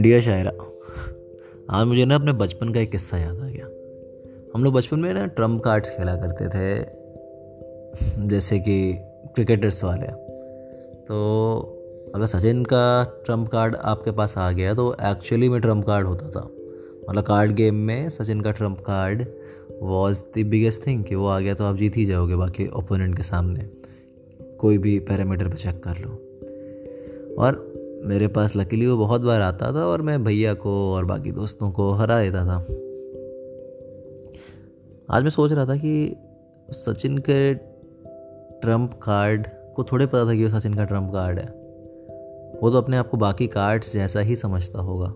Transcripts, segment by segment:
Dear शायरा आज मुझे ना अपने बचपन का एक किस्सा याद आ गया। हम लोग बचपन में ना ट्रंप कार्ड्स खेला करते थे, जैसे कि क्रिकेटर्स वाले। तो अगर सचिन का ट्रंप कार्ड आपके पास आ गया तो एक्चुअली में ट्रंप कार्ड होता था। मतलब कार्ड गेम में सचिन का trump card was the biggest thing कि वो आ गया तो आप जीत ही जाओगे बाकी ओपोनेंट के सामने। कोई भी पैरामीटर पर चेक कर लो। और मेरे पास लकीली वो बहुत बार आता था और मैं भैया को और बाकी दोस्तों को हरा देता था। आज मैं सोच रहा था कि सचिन के ट्रंप कार्ड को थोड़े पता था कि वो सचिन का ट्रंप कार्ड है। वो तो अपने आप को बाकी कार्ड्स जैसा ही समझता होगा।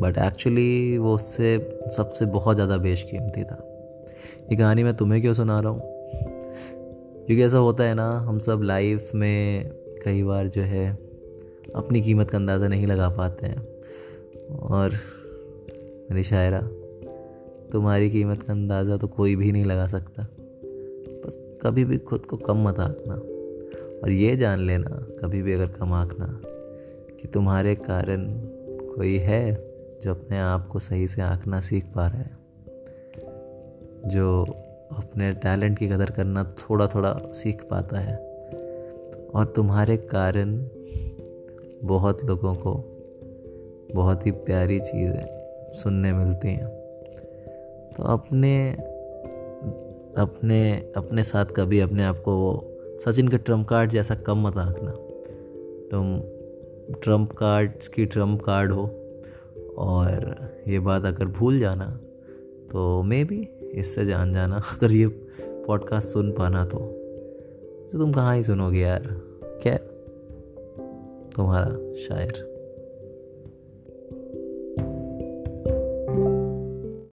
बट एक्चुअली वो उससे सबसे बहुत ज़्यादा बेशकीमती था। ये कहानी मैं तुम्हें क्यों सुना रहा हूँ? क्योंकि ऐसा होता है ना, हम सब लाइफ में कई बार जो है अपनी कीमत का अंदाज़ा नहीं लगा पाते हैं। और मेरी शायरा, तुम्हारी कीमत का अंदाज़ा तो कोई भी नहीं लगा सकता। पर कभी भी खुद को कम मत आंकना। और ये जान लेना, कभी भी अगर कम आंकना, कि तुम्हारे कारण कोई है जो अपने आप को सही से आंकना सीख पा रहा है। जो अपने टैलेंट की कदर करना थोड़ा थोड़ा सीख पाता है। और तुम्हारे कारण बहुत लोगों को बहुत ही प्यारी चीज़ें सुनने मिलती हैं। तो अपने अपने अपने साथ कभी अपने आप को वो सचिन के ट्रंप कार्ड जैसा कम मत आंकना। तुम ट्रंप कार्ड्स की ट्रंप कार्ड हो और ये बात अगर भूल जाना तो मे भी इससे जान जाना। अगर ये पॉडकास्ट सुन पाना तो। तो तुम कहाँ ही सुनोगे यार? क्या तुम्हारा शायर।